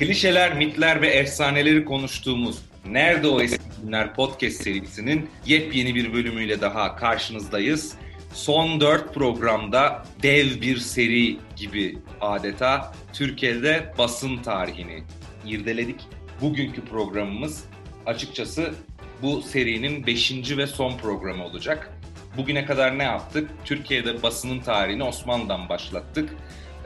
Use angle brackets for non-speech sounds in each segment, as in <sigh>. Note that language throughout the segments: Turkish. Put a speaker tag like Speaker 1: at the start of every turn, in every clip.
Speaker 1: Klişeler, mitler ve efsaneleri konuştuğumuz Nerede O Eski Günler podcast serisinin yepyeni bir bölümüyle daha karşınızdayız. Son dört programda dev bir seri gibi adeta Türkiye'de basın tarihini irdeledik. Bugünkü programımız açıkçası bu serinin beşinci ve son programı olacak. Bugüne kadar ne yaptık? Türkiye'de basının tarihini Osmanlı'dan başlattık.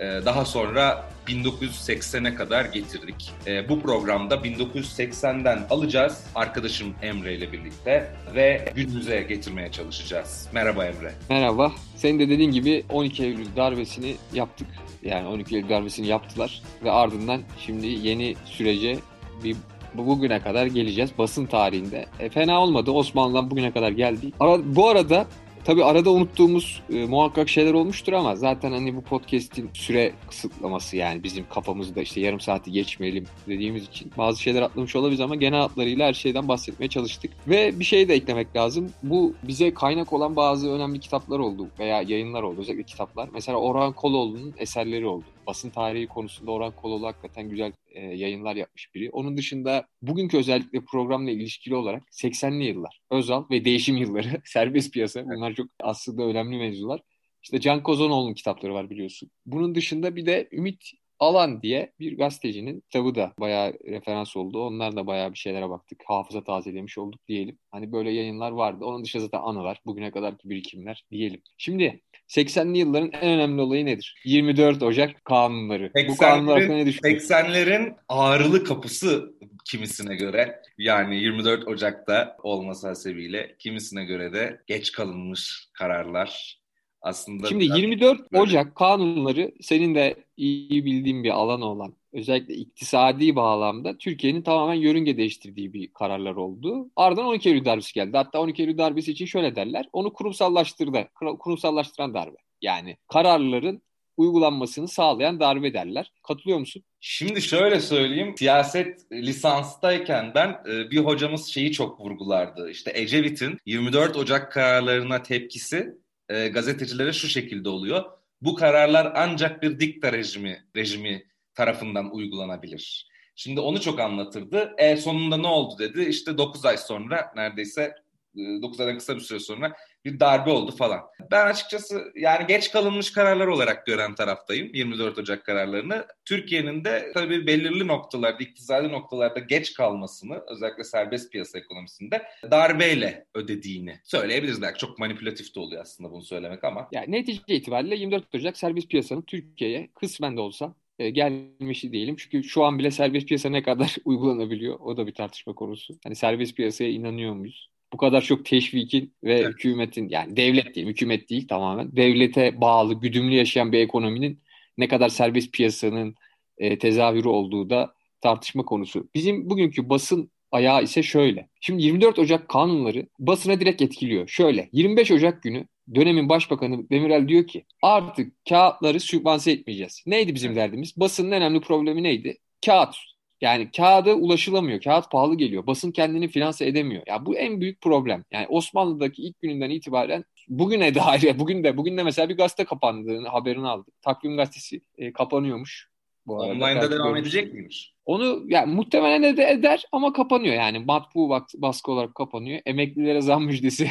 Speaker 1: Ee, daha sonra 1980'e kadar getirdik. Ee, bu programda 1980'den alacağız arkadaşım Emre ile birlikte ve günümüze getirmeye çalışacağız. Merhaba Emre.
Speaker 2: Merhaba. Senin de dediğin gibi 12 Eylül darbesini yaptık. Yani 12 Eylül darbesini yaptılar ve ardından şimdi yeni sürece bir bugüne kadar geleceğiz basın tarihinde. E, fena olmadı. Osmanlı'dan bugüne kadar geldik. Ara, bu arada Tabii arada unuttuğumuz e, muhakkak şeyler olmuştur ama zaten hani bu podcast'in süre kısıtlaması yani bizim kafamızda işte yarım saati geçmeyelim dediğimiz için bazı şeyler atlamış olabiliriz ama genel hatlarıyla her şeyden bahsetmeye çalıştık. Ve bir şey de eklemek lazım. Bu bize kaynak olan bazı önemli kitaplar oldu veya yayınlar oldu özellikle kitaplar. Mesela Orhan Koloğlu'nun eserleri oldu basın tarihi konusunda Orhan Koloğlu hakikaten güzel e, yayınlar yapmış biri. Onun dışında bugünkü özellikle programla ilişkili olarak 80'li yıllar, Özal ve değişim yılları, <laughs> serbest piyasa bunlar çok aslında önemli mevzular. İşte Can Kozanoğlu'nun kitapları var biliyorsun. Bunun dışında bir de Ümit Alan diye bir gazetecinin kitabı da bayağı referans oldu. Onlar da bayağı bir şeylere baktık. Hafıza tazelemiş olduk diyelim. Hani böyle yayınlar vardı. Onun dışında zaten anılar, bugüne kadarki birikimler diyelim. Şimdi 80'li yılların en önemli olayı nedir? 24 Ocak kanunları.
Speaker 1: Bu kanunlar hakkında ne düşünüyorsun? 80'lerin ağrılı kapısı kimisine göre yani 24 Ocak'ta olması hasebiyle kimisine göre de geç kalınmış kararlar aslında
Speaker 2: Şimdi 24 böyle... Ocak kanunları senin de iyi bildiğin bir alan olan özellikle iktisadi bağlamda Türkiye'nin tamamen yörünge değiştirdiği bir kararlar oldu. Ardından 12 Eylül darbesi geldi. Hatta 12 Eylül darbesi için şöyle derler. Onu kurumsallaştırdı. Kurumsallaştıran darbe. Yani kararların uygulanmasını sağlayan darbe derler. Katılıyor musun?
Speaker 1: Şimdi şöyle söyleyeyim. Siyaset lisanstayken ben e, bir hocamız şeyi çok vurgulardı. İşte Ecevit'in 24 Ocak kararlarına tepkisi e, gazetecilere şu şekilde oluyor. Bu kararlar ancak bir dikta rejimi rejimi tarafından uygulanabilir. Şimdi onu çok anlatırdı. E sonunda ne oldu dedi. İşte 9 ay sonra neredeyse 9 aydan kısa bir süre sonra bir darbe oldu falan. Ben açıkçası yani geç kalınmış kararlar olarak gören taraftayım 24 Ocak kararlarını. Türkiye'nin de tabii belirli noktalarda, iktisadi noktalarda geç kalmasını özellikle serbest piyasa ekonomisinde darbeyle ödediğini söyleyebiliriz. Belki çok manipülatif de oluyor aslında bunu söylemek ama.
Speaker 2: Yani netice itibariyle 24 Ocak serbest piyasanın Türkiye'ye kısmen de olsa e, gelmişi diyelim. Çünkü şu an bile serbest piyasa ne kadar <laughs> uygulanabiliyor o da bir tartışma konusu. Hani serbest piyasaya inanıyor muyuz? Bu kadar çok teşvikin ve evet. hükümetin yani devlet değil, hükümet değil tamamen devlete bağlı, güdümlü yaşayan bir ekonominin ne kadar serbest piyasanın e, tezahürü olduğu da tartışma konusu. Bizim bugünkü basın ayağı ise şöyle. Şimdi 24 Ocak kanunları basına direkt etkiliyor. Şöyle 25 Ocak günü dönemin başbakanı Demirel diyor ki artık kağıtları sübvanse etmeyeceğiz. Neydi bizim derdimiz? Basının en önemli problemi neydi? Kağıt yani kağıda ulaşılamıyor. Kağıt pahalı geliyor. Basın kendini finanse edemiyor. Ya bu en büyük problem. Yani Osmanlı'daki ilk gününden itibaren bugüne dair <laughs> bugün de bugün de mesela bir gazete kapandığını haberini aldık. Takvim gazetesi e, kapanıyormuş.
Speaker 1: Bu Online'da devam edecek miymiş?
Speaker 2: Onu yani muhtemelen de eder ama kapanıyor yani. Matbu baskı olarak kapanıyor. Emeklilere zam müjdesi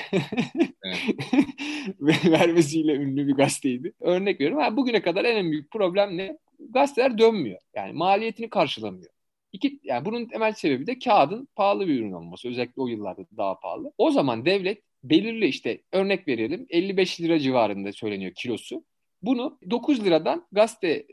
Speaker 2: <laughs> vermesiyle ünlü bir gazeteydi. Örnek veriyorum. Yani bugüne kadar en büyük problem ne? Gazeteler dönmüyor. Yani maliyetini karşılamıyor. İki, yani bunun temel sebebi de kağıdın pahalı bir ürün olması. Özellikle o yıllarda daha pahalı. O zaman devlet belirli işte örnek verelim 55 lira civarında söyleniyor kilosu. Bunu 9 liradan gazete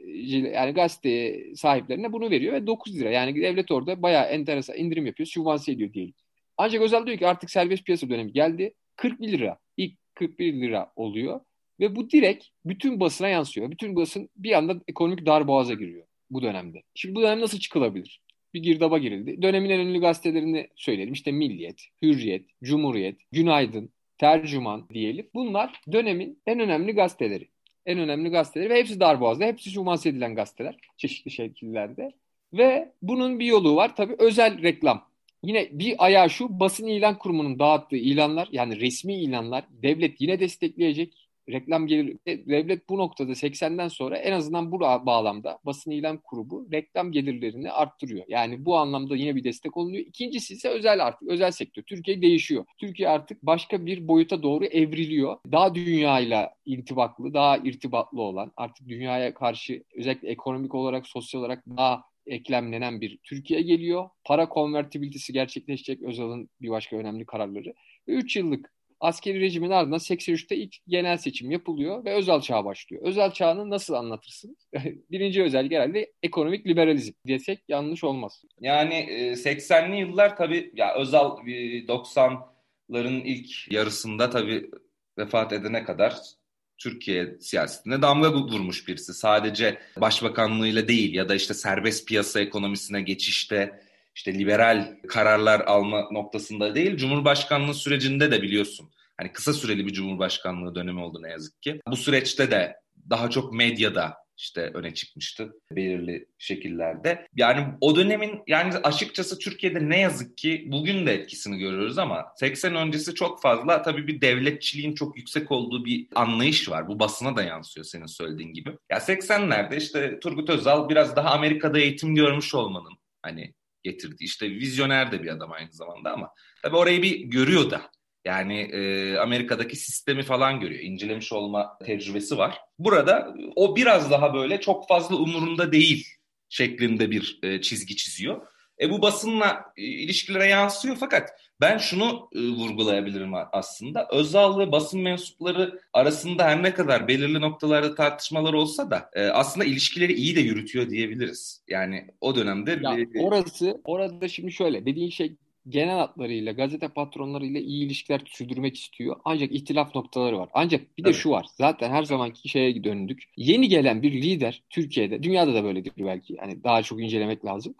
Speaker 2: yani gazete sahiplerine bunu veriyor ve 9 lira. Yani devlet orada bayağı enteresan indirim yapıyor, sübvanse ediyor diyelim. Ancak Özal diyor ki artık serbest piyasa dönemi geldi. 41 lira. İlk 41 lira oluyor. Ve bu direkt bütün basına yansıyor. Bütün basın bir anda ekonomik dar boğaza giriyor bu dönemde. Şimdi bu dönem nasıl çıkılabilir? Bir girdaba girildi. Dönemin en ünlü gazetelerini söyleyelim. İşte Milliyet, Hürriyet, Cumhuriyet, Günaydın, Tercüman diyelim. Bunlar dönemin en önemli gazeteleri. En önemli gazeteleri ve hepsi darboğazda. Hepsi şumanse edilen gazeteler çeşitli şekillerde. Ve bunun bir yolu var tabii özel reklam. Yine bir ayağı şu basın ilan kurumunun dağıttığı ilanlar yani resmi ilanlar devlet yine destekleyecek reklam gelir devlet bu noktada 80'den sonra en azından bu bağlamda basın ilan kurumu reklam gelirlerini arttırıyor. Yani bu anlamda yine bir destek olunuyor. İkincisi ise özel artık özel sektör. Türkiye değişiyor. Türkiye artık başka bir boyuta doğru evriliyor. Daha dünyayla intibaklı, daha irtibatlı olan, artık dünyaya karşı özellikle ekonomik olarak, sosyal olarak daha eklemlenen bir Türkiye geliyor. Para konvertibilitesi gerçekleşecek Özal'ın bir başka önemli kararları. Ve 3 yıllık askeri rejimin ardından 83'te ilk genel seçim yapılıyor ve özel çağ başlıyor. Özel çağını nasıl anlatırsın? <laughs> Birinci özellik herhalde ekonomik liberalizm desek yanlış olmaz.
Speaker 1: Yani 80'li e, yıllar tabii ya özel 90'ların ilk yarısında tabii vefat edene kadar Türkiye siyasetine damga vurmuş birisi. Sadece başbakanlığıyla değil ya da işte serbest piyasa ekonomisine geçişte işte liberal kararlar alma noktasında değil, Cumhurbaşkanlığı sürecinde de biliyorsun. Hani kısa süreli bir Cumhurbaşkanlığı dönemi oldu ne yazık ki. Bu süreçte de daha çok medyada işte öne çıkmıştı belirli şekillerde. Yani o dönemin yani açıkçası Türkiye'de ne yazık ki bugün de etkisini görüyoruz ama 80 öncesi çok fazla tabii bir devletçiliğin çok yüksek olduğu bir anlayış var. Bu basına da yansıyor senin söylediğin gibi. Ya 80'lerde işte Turgut Özal biraz daha Amerika'da eğitim görmüş olmanın hani getirdi. İşte vizyoner de bir adam aynı zamanda ama tabii orayı bir görüyor da. Yani e, Amerika'daki sistemi falan görüyor. İncelemiş olma tecrübesi var. Burada o biraz daha böyle çok fazla umurunda değil şeklinde bir e, çizgi çiziyor. E bu basınla e, ilişkilere yansıyor fakat ben şunu e, vurgulayabilirim aslında. Özal ve basın mensupları arasında her ne kadar belirli noktalarda tartışmalar olsa da e, aslında ilişkileri iyi de yürütüyor diyebiliriz. Yani o dönemde...
Speaker 2: Ya, bir, orası, orada şimdi şöyle dediğin şey genel hatlarıyla, gazete patronlarıyla iyi ilişkiler sürdürmek istiyor. Ancak ihtilaf noktaları var. Ancak bir de evet. şu var. Zaten her zamanki şeye döndük. Yeni gelen bir lider Türkiye'de, dünyada da böyledir belki. Hani daha çok incelemek lazım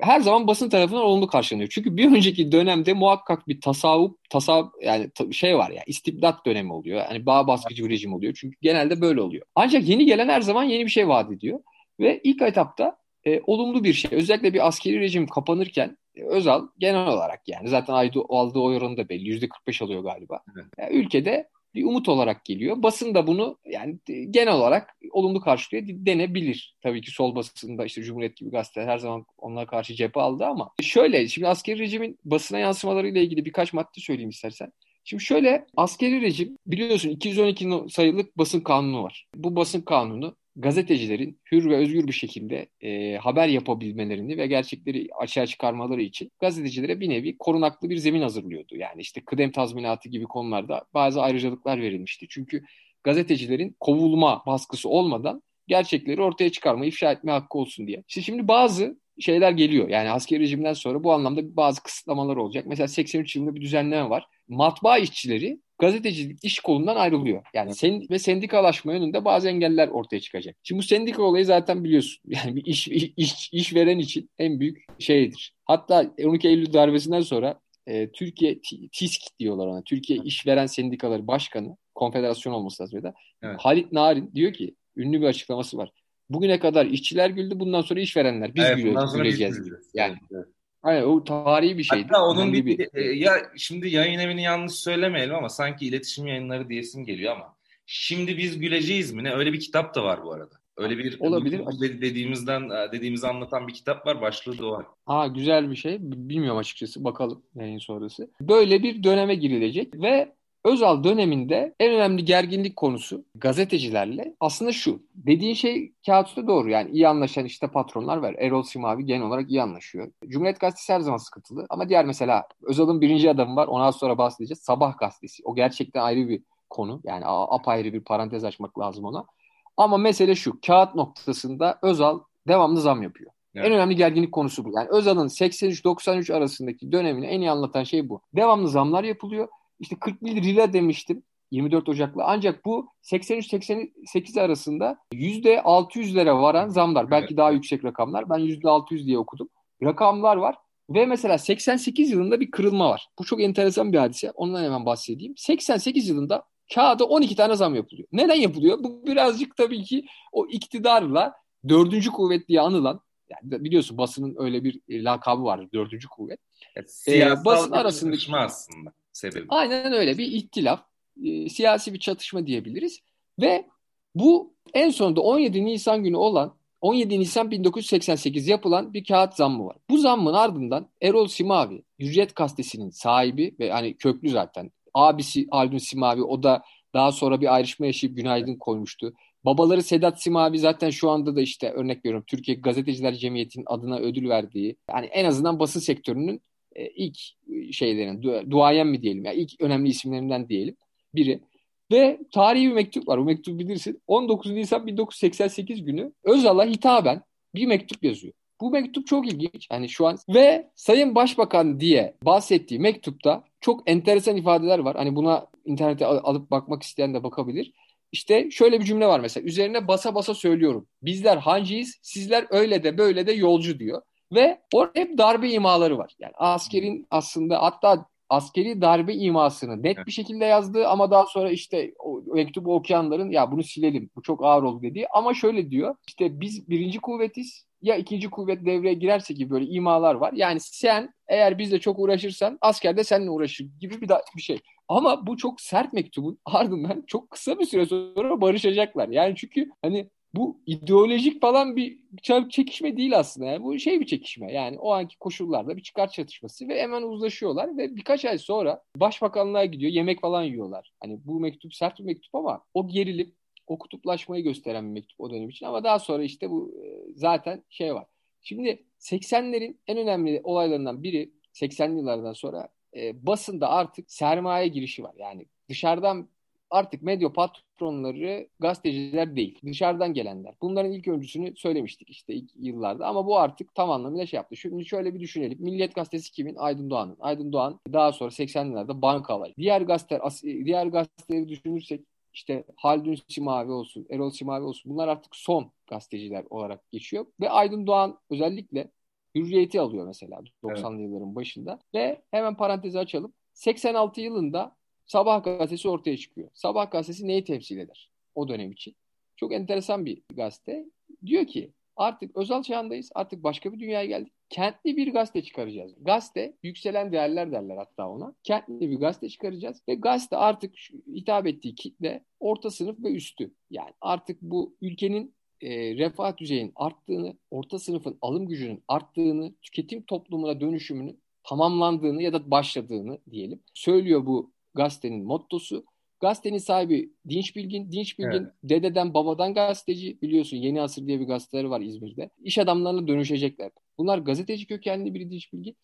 Speaker 2: her zaman basın tarafından olumlu karşılanıyor. Çünkü bir önceki dönemde muhakkak bir tasavvuf, tasavvuf yani şey var ya istibdat dönemi oluyor. Yani bağ baskıcı bir rejim oluyor. Çünkü genelde böyle oluyor. Ancak yeni gelen her zaman yeni bir şey vaat ediyor. Ve ilk etapta e, olumlu bir şey. Özellikle bir askeri rejim kapanırken e, Özal genel olarak yani zaten aldığı oy oranı da belli. %45 alıyor galiba. Evet. Yani ülkede bir umut olarak geliyor. Basın da bunu yani genel olarak olumlu karşılıyor denebilir. Tabii ki sol basında işte Cumhuriyet gibi gazeteler her zaman onlara karşı cephe aldı ama şöyle şimdi askeri rejimin basına yansımalarıyla ilgili birkaç madde söyleyeyim istersen. Şimdi şöyle askeri rejim biliyorsun 212 sayılık basın kanunu var. Bu basın kanunu gazetecilerin hür ve özgür bir şekilde e, haber yapabilmelerini ve gerçekleri açığa çıkarmaları için gazetecilere bir nevi korunaklı bir zemin hazırlıyordu. Yani işte kıdem tazminatı gibi konularda bazı ayrıcalıklar verilmişti. Çünkü gazetecilerin kovulma baskısı olmadan gerçekleri ortaya çıkarma, ifşa etme hakkı olsun diye. İşte şimdi bazı şeyler geliyor. Yani askeri rejimden sonra bu anlamda bazı kısıtlamalar olacak. Mesela 83 yılında bir düzenleme var. Matbaa işçileri gazetecilik iş kolundan ayrılıyor. Yani sen ve sendikalaşma yönünde bazı engeller ortaya çıkacak. Şimdi bu sendika olayı zaten biliyorsun. <laughs> Yani bir iş, iş, iş veren için en büyük şeydir. Hatta 12 Eylül darbesinden sonra e, Türkiye TİSK diyorlar ona. Türkiye İşveren Sendikaları Başkanı, konfederasyon olması lazım da. Evet. Halit Narin diyor ki, ünlü bir açıklaması var. Bugüne kadar işçiler güldü, bundan sonra işverenler biz evet, gülüyoruz, güleceğiz. Yani evet. Hayır o tarihi bir şeydi.
Speaker 1: Hatta onun bir, bir e, ya şimdi yayın evini yanlış söylemeyelim ama sanki iletişim yayınları diyesim geliyor ama şimdi biz güleceğiz mi ne öyle bir kitap da var bu arada. Öyle bir olabilir dediğimizden e, dediğimizi anlatan bir kitap var. Başlığı da o.
Speaker 2: Ha güzel bir şey. Bilmiyorum açıkçası. Bakalım yayın sonrası. Böyle bir döneme girilecek ve Özal döneminde en önemli gerginlik konusu gazetecilerle aslında şu. Dediğin şey kağıtta doğru. Yani iyi anlaşan işte patronlar var. Erol Simavi genel olarak iyi anlaşıyor. Cumhuriyet Gazetesi her zaman sıkıntılı. Ama diğer mesela Özal'ın birinci adamı var. Ona sonra bahsedeceğiz. Sabah Gazetesi. O gerçekten ayrı bir konu. Yani apayrı bir parantez açmak lazım ona. Ama mesele şu. Kağıt noktasında Özal devamlı zam yapıyor. Evet. En önemli gerginlik konusu bu. Yani Özal'ın 83-93 arasındaki dönemini en iyi anlatan şey bu. Devamlı zamlar yapılıyor işte 41 lira demiştim 24 Ocak'la. Ancak bu 83-88 arasında %600'lere varan zamlar. Belki daha yüksek rakamlar. Ben %600 diye okudum. Rakamlar var. Ve mesela 88 yılında bir kırılma var. Bu çok enteresan bir hadise. Ondan hemen bahsedeyim. 88 yılında kağıda 12 tane zam yapılıyor. Neden yapılıyor? Bu birazcık tabii ki o iktidarla dördüncü kuvvet diye anılan yani biliyorsun basının öyle bir lakabı var dördüncü kuvvet.
Speaker 1: Evet, ee, basın arasındaki aslında sebebi.
Speaker 2: Aynen öyle bir ihtilaf. e, siyasi bir çatışma diyebiliriz. Ve bu en sonunda 17 Nisan günü olan 17 Nisan 1988 yapılan bir kağıt zammı var. Bu zammın ardından Erol Simavi, Hürriyet Gazetesi'nin sahibi ve hani köklü zaten abisi Haldun Simavi o da daha sonra bir ayrışma yaşayıp günaydın koymuştu. Babaları Sedat Simavi zaten şu anda da işte örnek veriyorum Türkiye Gazeteciler Cemiyeti'nin adına ödül verdiği yani en azından basın sektörünün e, ilk şeylerin du duayen mi diyelim ya yani ilk önemli isimlerinden diyelim biri. Ve tarihi bir mektup var. O mektubu bilirsin. 19 Nisan 1988 günü Özal'a hitaben bir mektup yazıyor. Bu mektup çok ilginç. Yani şu an ve Sayın Başbakan diye bahsettiği mektupta çok enteresan ifadeler var. Hani buna internete alıp bakmak isteyen de bakabilir. İşte şöyle bir cümle var mesela. Üzerine basa basa söylüyorum. Bizler hanciyiz, sizler öyle de böyle de yolcu diyor. Ve orada hep darbe imaları var. Yani askerin aslında hatta askeri darbe imasını net bir şekilde yazdığı ama daha sonra işte o mektubu okuyanların ya bunu silelim bu çok ağır oldu dediği ama şöyle diyor işte biz birinci kuvvetiz ya ikinci kuvvet devreye girerse gibi böyle imalar var. Yani sen eğer bizle çok uğraşırsan asker de seninle uğraşır gibi bir, da, bir şey. Ama bu çok sert mektubun ardından çok kısa bir süre sonra barışacaklar. Yani çünkü hani bu ideolojik falan bir çekişme değil aslında. Yani bu şey bir çekişme. Yani o anki koşullarda bir çıkar çatışması ve hemen uzlaşıyorlar ve birkaç ay sonra başbakanlığa gidiyor. Yemek falan yiyorlar. Hani bu mektup sert bir mektup ama o gerilim o kutuplaşmayı gösteren bir mektup o dönem için. Ama daha sonra işte bu e, zaten şey var. Şimdi 80'lerin en önemli olaylarından biri 80'li yıllardan sonra e, basında artık sermaye girişi var. Yani dışarıdan artık medya patronları gazeteciler değil. Dışarıdan gelenler. Bunların ilk öncüsünü söylemiştik işte ilk yıllarda ama bu artık tam anlamıyla şey yaptı. Şimdi şöyle bir düşünelim. Milliyet Gazetesi kimin? Aydın Doğan'ın. Aydın Doğan daha sonra 80'lerde bankalar. Diğer gazeteler, diğer gazeteleri düşünürsek işte Haldun Simavi olsun, Erol Simavi olsun bunlar artık son gazeteciler olarak geçiyor. Ve Aydın Doğan özellikle hürriyeti alıyor mesela 90'lı evet. yılların başında. Ve hemen parantezi açalım. 86 yılında Sabah gazetesi ortaya çıkıyor. Sabah gazetesi neyi temsil eder o dönem için? Çok enteresan bir gazete. Diyor ki artık özel çağındayız. Artık başka bir dünyaya geldik. Kentli bir gazete çıkaracağız. Gazete yükselen değerler derler hatta ona. Kentli bir gazete çıkaracağız ve gazete artık şu, hitap ettiği kitle orta sınıf ve üstü. Yani artık bu ülkenin e, refah düzeyinin arttığını, orta sınıfın alım gücünün arttığını, tüketim toplumuna dönüşümünün tamamlandığını ya da başladığını diyelim. Söylüyor bu gazetenin mottosu. Gazetenin sahibi Dinç Bilgin. Dinç Bilgin evet. dededen babadan gazeteci. Biliyorsun Yeni Asır diye bir gazeteleri var İzmir'de. İş adamlarına dönüşecekler. Bunlar gazeteci kökenli biri Dinç Bilgin.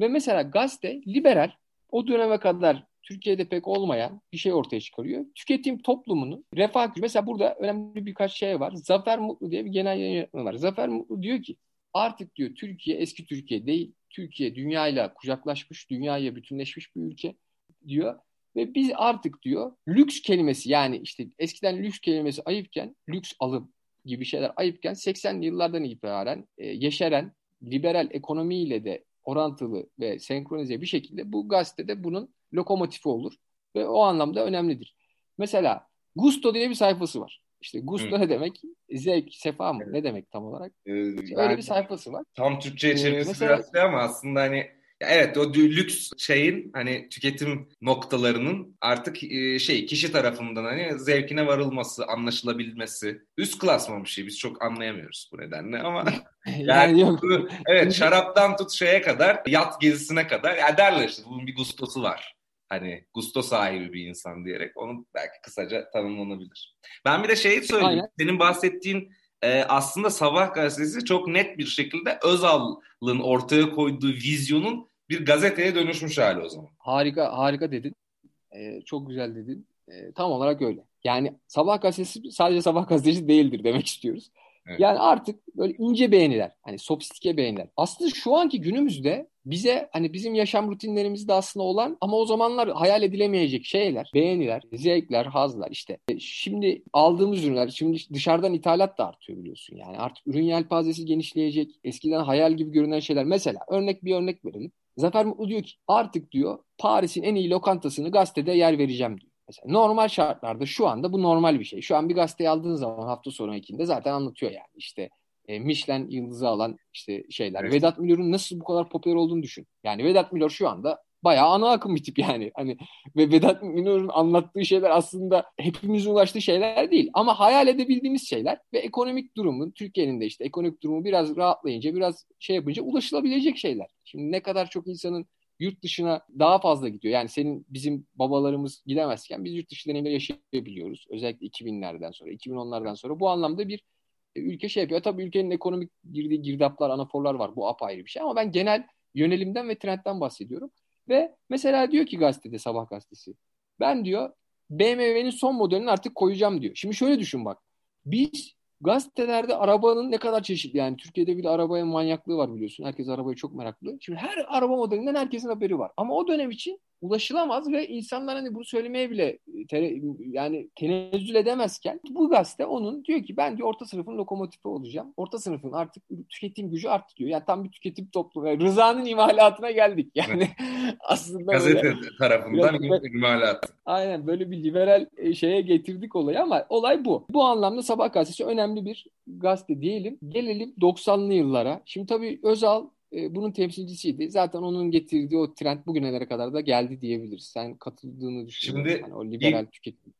Speaker 2: Ve mesela gazete liberal o döneme kadar Türkiye'de pek olmayan bir şey ortaya çıkarıyor. Tüketim toplumunu, refah mesela burada önemli birkaç şey var. Zafer Mutlu diye bir genel yayın var. Zafer Mutlu diyor ki artık diyor Türkiye eski Türkiye değil. Türkiye dünyayla kucaklaşmış, dünyaya bütünleşmiş bir ülke diyor. Ve biz artık diyor lüks kelimesi yani işte eskiden lüks kelimesi ayıpken lüks alım gibi şeyler ayıpken 80'li yıllardan itibaren e, yeşeren liberal ekonomiyle de orantılı ve senkronize bir şekilde bu gazetede bunun lokomotifi olur ve o anlamda önemlidir. Mesela Gusto diye bir sayfası var. İşte gusto Hı. ne demek? Zevk, sefa mı? Evet. Ne demek tam olarak? Ee, öyle bir sayfası var.
Speaker 1: Tam Türkçe'ye ee, çevirisi ee, mesela, biraz şey ama aslında hani Evet o lüks şeyin hani tüketim noktalarının artık e, şey kişi tarafından hani zevkine varılması, anlaşılabilmesi. Üst klasman bir şey. Biz çok anlayamıyoruz bu nedenle ama <laughs> yani, yani yok. evet şaraptan tut şeye kadar yat gezisine kadar ya derler işte bunun bir gustosu var. Hani gusto sahibi bir insan diyerek onu belki kısaca tanımlanabilir. Ben bir de şeyi söyleyeyim. Aynen. Senin bahsettiğin e, aslında Sabah gazetesi çok net bir şekilde Özal'ın ortaya koyduğu vizyonun bir gazeteye dönüşmüş hali o zaman.
Speaker 2: Harika harika dedin. E, çok güzel dedin. E, tam olarak öyle. Yani Sabah gazetesi sadece Sabah gazetesi değildir demek istiyoruz. Evet. Yani artık böyle ince beğeniler, hani sofistike beğeniler. Aslında şu anki günümüzde bize hani bizim yaşam rutinlerimizde aslında olan ama o zamanlar hayal edilemeyecek şeyler, beğeniler, zevkler, hazlar işte. E, şimdi aldığımız ürünler, şimdi dışarıdan ithalat da artıyor biliyorsun. Yani artık ürün yelpazesi genişleyecek. Eskiden hayal gibi görünen şeyler. Mesela örnek bir örnek verelim. Zafer Mutlu diyor ki artık diyor Paris'in en iyi lokantasını gazetede yer vereceğim diyor. Mesela normal şartlarda şu anda bu normal bir şey. Şu an bir gazeteyi aldığın zaman hafta sonu ekinde zaten anlatıyor yani işte e, Michelin yıldızı alan işte şeyler. Evet. Vedat Milor'un nasıl bu kadar popüler olduğunu düşün. Yani Vedat Milor şu anda bayağı ana akım bir tip yani. Hani ve Vedat Milor'un anlattığı şeyler aslında hepimizin ulaştığı şeyler değil ama hayal edebildiğimiz şeyler ve ekonomik durumun Türkiye'nin de işte ekonomik durumu biraz rahatlayınca biraz şey yapınca ulaşılabilecek şeyler. Şimdi ne kadar çok insanın yurt dışına daha fazla gidiyor. Yani senin bizim babalarımız gidemezken biz yurt dışı deneyimleri yaşayabiliyoruz. Özellikle 2000'lerden sonra, 2010'lardan sonra bu anlamda bir e, ülke şey yapıyor. Tabii ülkenin ekonomik girdiği girdaplar, anaforlar var. Bu apayrı bir şey ama ben genel yönelimden ve trendten bahsediyorum. Ve mesela diyor ki gazetede Sabah gazetesi. Ben diyor BMW'nin son modelini artık koyacağım diyor. Şimdi şöyle düşün bak. Biz gazetelerde arabanın ne kadar çeşitli yani Türkiye'de bile arabaya manyaklığı var biliyorsun. Herkes arabaya çok meraklı. Şimdi her araba modelinden herkesin haberi var. Ama o dönem için ulaşılamaz ve insanlar hani bunu söylemeye bile te, yani tenezzül edemezken bu gazete onun diyor ki ben diyor orta sınıfın lokomotifi olacağım. Orta sınıfın artık tüketim gücü arttı diyor. Yani tam bir tüketim toplumu. Yani Rıza'nın imalatına geldik. Yani <laughs> aslında
Speaker 1: gazete böyle, tarafından biraz, imalat.
Speaker 2: Aynen böyle bir liberal e, şeye getirdik olayı ama olay bu. Bu anlamda Sabah gazetesi önemli bir gazete diyelim. Gelelim 90'lı yıllara. Şimdi tabii Özal e, bunun temsilcisiydi. Zaten onun getirdiği o trend bugünlere kadar da geldi diyebiliriz. Sen katıldığını düşünüyorum. Şimdi yani o liberal tüketim.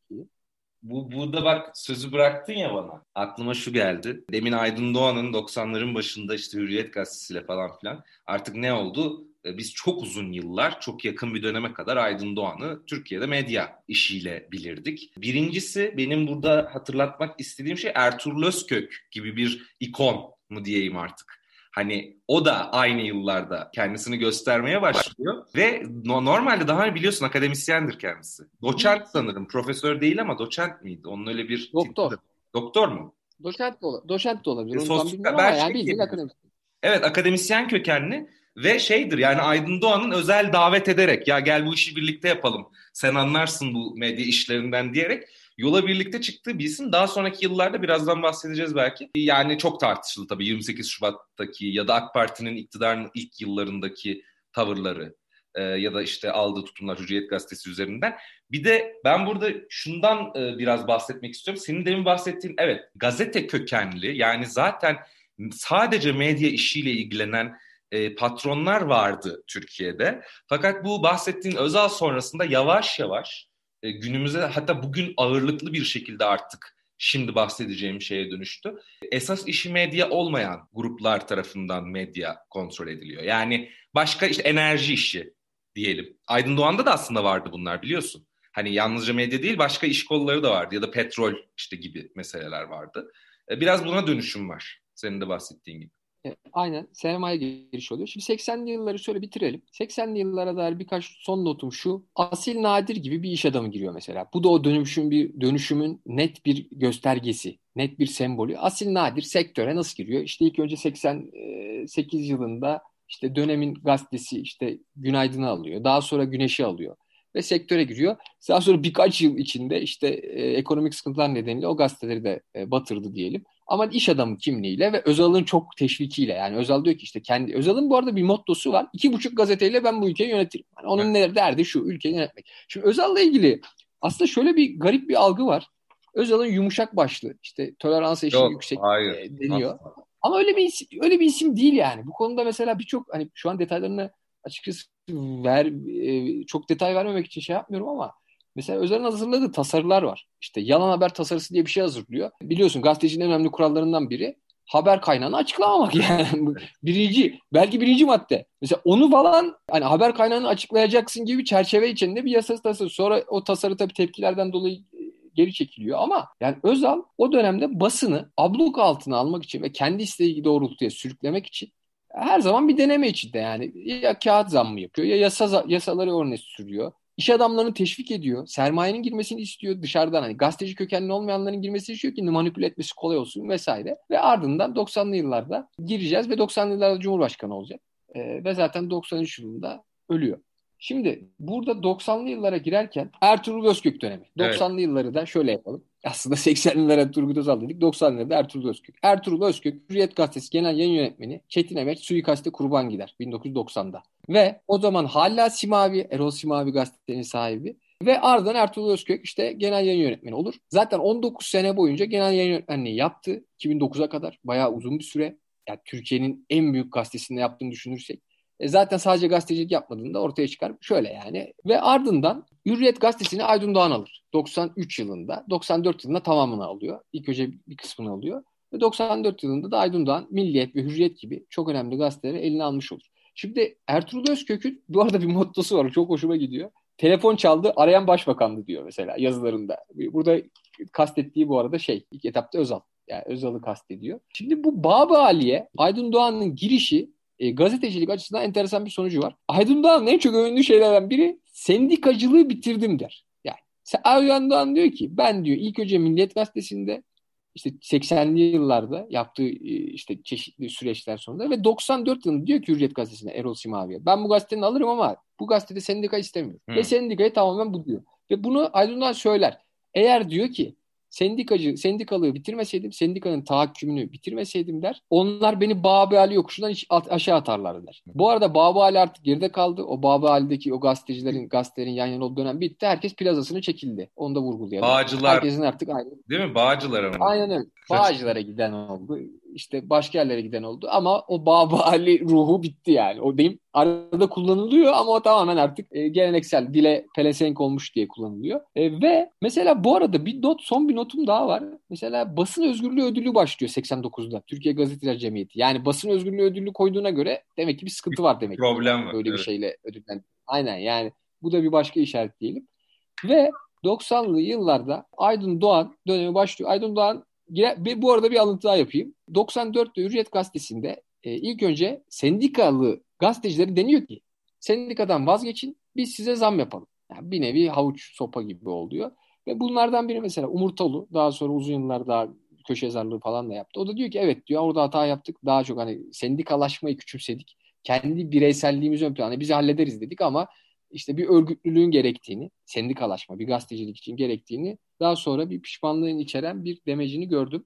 Speaker 1: Bu, burada bak sözü bıraktın ya bana. Aklıma şu geldi. Demin Aydın Doğan'ın 90'ların başında işte Hürriyet Gazetesi'yle falan filan artık ne oldu? E, biz çok uzun yıllar, çok yakın bir döneme kadar Aydın Doğan'ı Türkiye'de medya işiyle bilirdik. Birincisi benim burada hatırlatmak istediğim şey Ertuğrul Özkök gibi bir ikon mu diyeyim artık. Hani o da aynı yıllarda kendisini göstermeye başlıyor ve no, normalde daha biliyorsun akademisyendir kendisi. Doçent sanırım, profesör değil ama doçent miydi? Onun öyle bir
Speaker 2: doktor.
Speaker 1: Tipi. Doktor mu?
Speaker 2: Doçent de, doçent de olabilir. E, sos, bilmiyorum ama yani bildiğin akademisyen.
Speaker 1: Evet akademisyen kökenli ve şeydir yani Aydın Doğan'ın özel davet ederek ya gel bu işi birlikte yapalım. Sen anlarsın bu medya işlerinden diyerek yola birlikte çıktığı bir isim. Daha sonraki yıllarda birazdan bahsedeceğiz belki. Yani çok tartışıldı tabii 28 Şubat'taki ya da AK Parti'nin iktidarın ilk yıllarındaki tavırları e, ya da işte aldığı tutumlar Hürriyet Gazetesi üzerinden. Bir de ben burada şundan e, biraz bahsetmek istiyorum. Senin demin bahsettiğin evet gazete kökenli yani zaten sadece medya işiyle ilgilenen e, patronlar vardı Türkiye'de. Fakat bu bahsettiğin özel sonrasında yavaş yavaş e, günümüze hatta bugün ağırlıklı bir şekilde artık şimdi bahsedeceğim şeye dönüştü. Esas işi medya olmayan gruplar tarafından medya kontrol ediliyor. Yani başka işte enerji işi diyelim. Aydın Doğan'da da aslında vardı bunlar biliyorsun. Hani yalnızca medya değil başka iş kolları da vardı ya da petrol işte gibi meseleler vardı. E, biraz buna dönüşüm var senin de bahsettiğin gibi.
Speaker 2: E, aynen sermaye giriş oluyor. Şimdi 80'li yılları şöyle bitirelim. 80'li yıllara dair birkaç son notum şu. Asil Nadir gibi bir iş adamı giriyor mesela. Bu da o dönüşüm bir dönüşümün net bir göstergesi, net bir sembolü. Asil Nadir sektöre nasıl giriyor? İşte ilk önce 88 yılında işte dönemin gazetesi işte Günaydın'ı alıyor. Daha sonra Güneş'i alıyor ve sektöre giriyor. Daha sonra birkaç yıl içinde işte e, ekonomik sıkıntılar nedeniyle o gazeteleri de e, batırdı diyelim. Ama iş adamı kimliğiyle ve Özal'ın çok teşvikiyle yani Özal diyor ki işte kendi Özal'ın bu arada bir mottosu var. İki buçuk gazeteyle ben bu ülkeyi yönetirim. Yani onun evet. derdi şu ülkeyi yönetmek. Şimdi Özal'la ilgili aslında şöyle bir garip bir algı var. Özal'ın yumuşak başlı işte tolerans eşiği yüksek hayır. E, deniyor. Asla. Ama öyle bir isim, öyle bir isim değil yani. Bu konuda mesela birçok hani şu an detaylarını açıkçası ver e, çok detay vermemek için şey yapmıyorum ama Mesela Özer'in hazırladığı tasarılar var. İşte yalan haber tasarısı diye bir şey hazırlıyor. Biliyorsun gazetecinin en önemli kurallarından biri haber kaynağını açıklamamak <laughs> yani. birinci, belki birinci madde. Mesela onu falan hani haber kaynağını açıklayacaksın gibi çerçeve içinde bir yasa tasarı. Sonra o tasarı tabii tepkilerden dolayı e, geri çekiliyor ama yani Özal o dönemde basını abluk altına almak için ve kendi isteği doğrultuya sürüklemek için her zaman bir deneme içinde yani ya kağıt zammı yapıyor ya yasa yasaları örnek sürüyor İş adamlarını teşvik ediyor. Sermayenin girmesini istiyor dışarıdan. Hani gazeteci kökenli olmayanların girmesini istiyor ki manipüle etmesi kolay olsun vesaire. Ve ardından 90'lı yıllarda gireceğiz ve 90'lı yıllarda Cumhurbaşkanı olacak. Ee, ve zaten 93 yılında ölüyor. Şimdi burada 90'lı yıllara girerken Ertuğrul Özkök dönemi. 90'lı evet. yılları da şöyle yapalım. Aslında 80'lilere Turgut Özal dedik. 90'larda Ertuğrul Özkök. Ertuğrul Özkök Hürriyet Gazetesi Genel Yayın Yönetmeni Çetin Emek suikaste kurban gider 1990'da. Ve o zaman hala Simavi, Erol Simavi gazetenin sahibi. Ve ardından Ertuğrul Özkök işte genel yayın yönetmeni olur. Zaten 19 sene boyunca genel yayın yönetmenliği yaptı. 2009'a kadar bayağı uzun bir süre. Yani Türkiye'nin en büyük gazetesinde yaptığını düşünürsek. E zaten sadece gazetecilik yapmadığında ortaya çıkar. Şöyle yani. Ve ardından Hürriyet gazetesini Aydın Doğan alır. 93 yılında. 94 yılında tamamını alıyor. İlk önce bir kısmını alıyor. Ve 94 yılında da Aydın Doğan Milliyet ve Hürriyet gibi çok önemli gazeteleri eline almış olur. Şimdi Ertuğrul Özkök'ün bu arada bir mottosu var. Çok hoşuma gidiyor. Telefon çaldı arayan başbakandı diyor mesela yazılarında. Burada kastettiği bu arada şey ilk etapta Özal. Yani Özal'ı kastediyor. Şimdi bu Baba Ali'ye Aydın Doğan'ın girişi e, gazetecilik açısından enteresan bir sonucu var. Aydın Doğan'ın en çok övündüğü şeylerden biri sendikacılığı bitirdim der. Yani Aydın Doğan diyor ki ben diyor ilk önce Milliyet Gazetesi'nde işte 80'li yıllarda yaptığı e, işte çeşitli süreçler sonunda ve 94 yılında diyor ki Hürriyet Gazetesi'ne Erol Simavi'ye ben bu gazetenin alırım ama bu gazetede sendika istemiyorum. Hmm. Ve sendikayı tamamen bu diyor. Ve bunu Aydın'dan söyler. Eğer diyor ki sendikacı, sendikalığı bitirmeseydim, sendikanın tahakkümünü bitirmeseydim der. Onlar beni Babı Ali yokuşundan at, aşağı atarlardı der. Bu arada Babı Ali artık geride kaldı. O Babı Ali'deki o gazetecilerin, gazetelerin yan yana olduğu dönem bitti. Herkes plazasını çekildi. Onu da vurgulayalım.
Speaker 1: Bağcılar.
Speaker 2: Herkesin artık aynı.
Speaker 1: Değil mi? Bağcılara mı?
Speaker 2: Aynen öyle. Bağcılara giden oldu işte başka yerlere giden oldu. Ama o Baba Ali ruhu bitti yani. O deyim arada kullanılıyor ama o tamamen artık e, geleneksel dile pelesenk olmuş diye kullanılıyor. E, ve mesela bu arada bir not son bir notum daha var. Mesela basın özgürlüğü ödülü başlıyor 89'da. Türkiye Gazeteciler Cemiyeti. Yani basın özgürlüğü ödülü koyduğuna göre demek ki bir sıkıntı var demek.
Speaker 1: Problem var.
Speaker 2: Böyle evet. bir şeyle ödüllen. Aynen yani bu da bir başka işaret diyelim. Ve 90'lı yıllarda Aydın Doğan dönemi başlıyor. Aydın Doğan bu arada bir alıntı daha yapayım. 94'te Hürriyet Gazetesi'nde e, ilk önce sendikalı gazetecileri deniyor ki sendikadan vazgeçin biz size zam yapalım. Yani bir nevi havuç sopa gibi oluyor. Ve bunlardan biri mesela Umurtalı daha sonra uzun yıllar daha köşe yazarlığı falan da yaptı. O da diyor ki evet diyor orada hata yaptık. Daha çok hani sendikalaşmayı küçümsedik. Kendi bireyselliğimizi ön plana bizi hallederiz dedik ama işte bir örgütlülüğün gerektiğini, sendikalaşma, bir gazetecilik için gerektiğini daha sonra bir pişmanlığın içeren bir demecini gördüm.